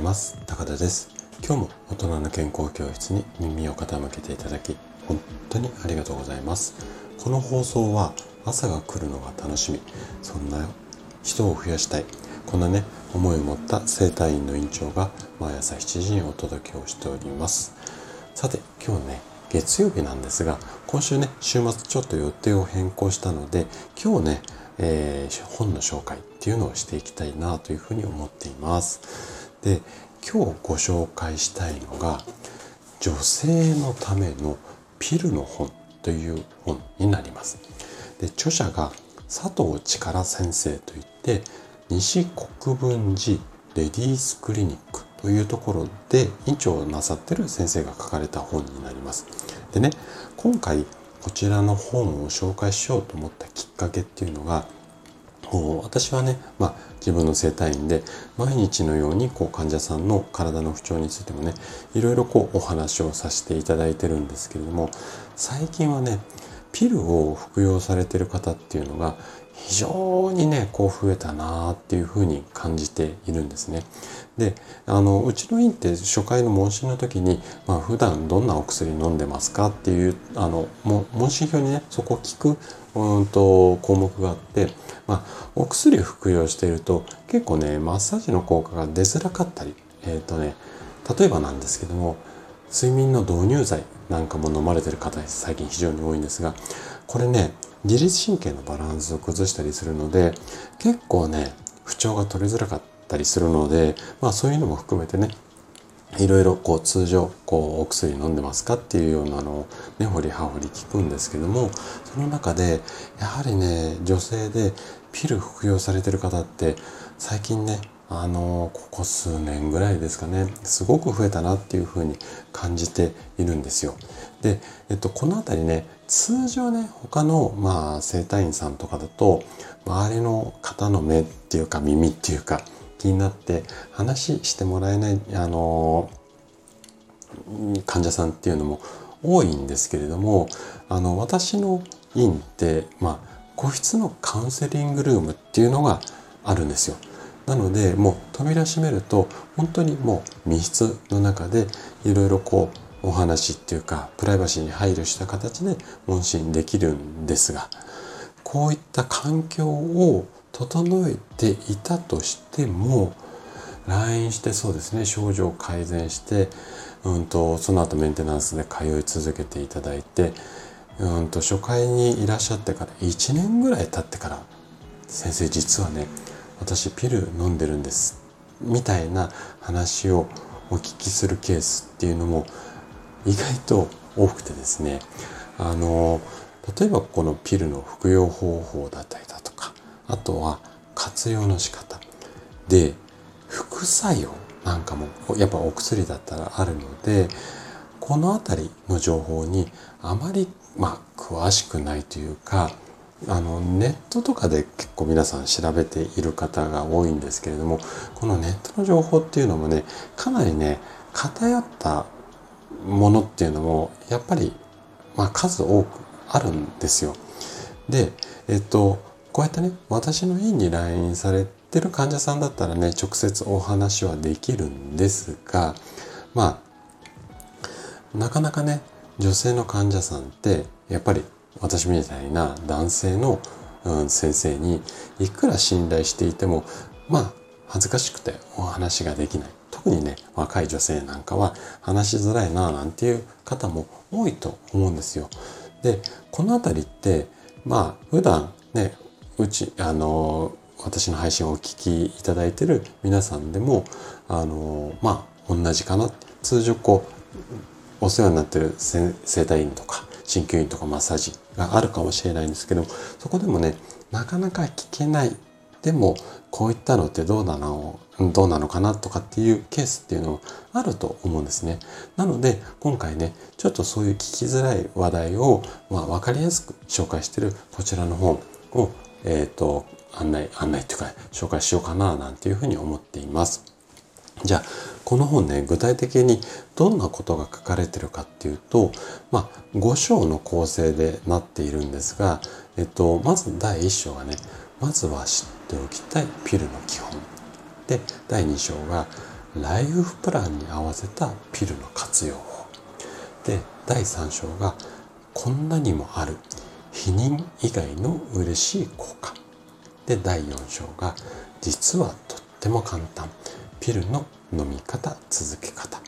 います。高田です。今日も大人の健康教室に耳を傾けていただき本当にありがとうございます。この放送は朝が来るのが楽しみ。そんな人を増やしたい。こんなね思いを持った整体院の院長が毎朝7時にお届けをしております。さて今日ね月曜日なんですが今週ね週末ちょっと予定を変更したので今日ねえー、本の紹介っていうのをしていきたいなというふうに思っています。で、今日ご紹介したいのが、女性のためのピルの本という本になります。で、著者が佐藤力先生といって、西国分寺レディースクリニックというところで院長をなさってる先生が書かれた本になります。でね、今回こちらの本を紹介しようと思ったきっかけっていうのがこう私はね、まあ、自分の整体院で毎日のようにこう患者さんの体の不調についてもねいろいろこうお話をさせていただいてるんですけれども最近はねピルを服用されてる方っていうのが非常にねこう増えたなーっていうふうに感じているんですね。であのうちの院って初回の問診の時に、まあ普段どんなお薬飲んでますかっていうあのも問診票にねそこを聞くうんと項目があって、まあ、お薬を服用していると結構ねマッサージの効果が出づらかったりえっ、ー、とね例えばなんですけども睡眠の導入剤なんかも飲まれてる方最近非常に多いんですがこれね自律神経のバランスを崩したりするので結構ね不調が取りづらかったりするのでまあそういうのも含めてねいろいろこう通常こうお薬飲んでますかっていうようなのを根掘り葉掘り聞くんですけどもその中でやはりね女性でピル服用されてる方って最近ねあのここ数年ぐらいですかねすごく増えたなっていうふうに感じているんですよ。で、えっと、この辺りね通常ね他のまあ整体院さんとかだと周りの方の目っていうか耳っていうか気になって話してもらえないあの患者さんっていうのも多いんですけれどもあの私の院ってまあ個室のカウンセリングルームっていうのがあるんですよ。なのでもう扉閉めると本当にもう密室の中でいろいろこうお話っていうかプライバシーに配慮した形で問診できるんですがこういった環境を整えていたとしても来院してそうですね症状改善して、うんと、その後メンテナンスで通い続けていただいて、うんと初回にいらっしゃってから1年ぐらい経ってから先生実はね私ピル飲んでるんですみたいな話をお聞きするケースっていうのも意外と多くてですねあの例えばこのピルの服用方法だったりだとかあとは活用の仕方。で副作用なんかもやっぱお薬だったらあるのでこの辺りの情報にあまりまあ詳しくないというかあのネットとかで結構皆さん調べている方が多いんですけれどもこのネットの情報っていうのもねかなりね偏ったものっていうのもやっぱり、まあ、数多くあるんですよ。で、えっと、こうやってね私の院に来院されてる患者さんだったらね直接お話はできるんですがまあなかなかね女性の患者さんってやっぱり私みたいな男性の、うん、先生にいくら信頼していてもまあ恥ずかしくてお話ができない特にね若い女性なんかは話しづらいななんていう方も多いと思うんですよ。でこの辺りってまあ普段ねうちあの私の配信をお聞きいただいてる皆さんでもあのまあ同じかな通常こうお世話になってる整体院とか鍼灸院とかマッサージがあるかもしれないんですけどそこでもねなかなか聞けないでもこういったのってどうなのどうなのかなとかっていうケースっていうのはあると思うんですね。なので今回ねちょっとそういう聞きづらい話題を、まあ、分かりやすく紹介してるこちらの本を、えっ、ー、と案内案内っていうか紹介しようかななんていうふうに思っています。じゃあこの本ね具体的にどんなことが書かれてるかっていうと、まあ、5章の構成でなっているんですが、えっと、まず第1章がねまずは知っておきたいピルの基本。で第2章がライフプランに合わせたピルの活用法。で第3章がこんなにもある。避妊以外の嬉しい効果。で第4章が実はとっても簡単。ピルの飲み方続け方。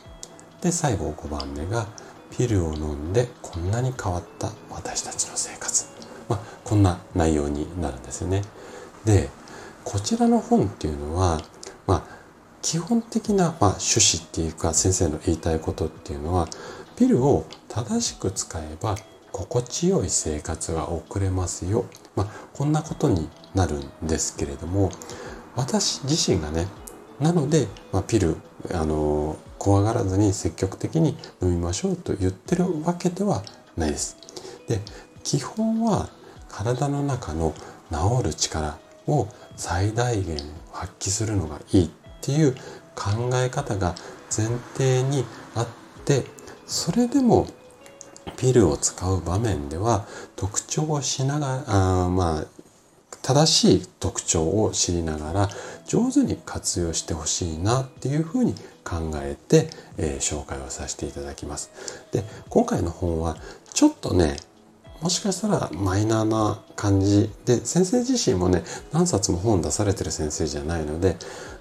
で最後5番目がピルを飲んでこんなに変わった私たちの生活、まあ、こんな内容になるんですよね。でこちらの本っていうのは、まあ、基本的な、まあ、趣旨っていうか先生の言いたいことっていうのはピルを正しく使えば心地よい生活が送れますよ、まあ、こんなことになるんですけれども私自身がねなので、まあ、ピルあの怖がらずに積極的に飲みましょうと言ってるわけではないです。で基本は体の中の治る力を最大限発揮するのがいいっていう考え方が前提にあってそれでもピルを使う場面では特徴をしながらあまあ正しい特徴を知りながら上手に活用してほしいなっていうふうに考えて、えー、紹介をさせていただきます。で今回の本はちょっとねもしかしたらマイナーな感じで先生自身もね何冊も本出されてる先生じゃないので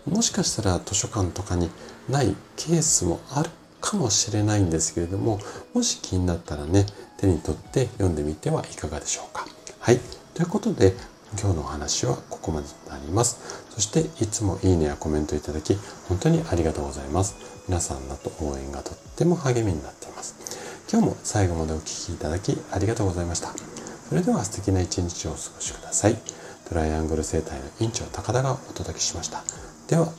もしかしたら図書館とかにないケースもあるかもしれないんですけれどももし気になったらね手に取って読んでみてはいかがでしょうか。はいということで今日のお話はここまでとなります。そしていつもいいねやコメントいただき本当にありがとうございます。皆さんのと応援がとっても励みになっています。今日も最後までお聴きいただきありがとうございました。それでは素敵な一日をお過ごしください。トライアングル生態の院長高田がお届けしました。では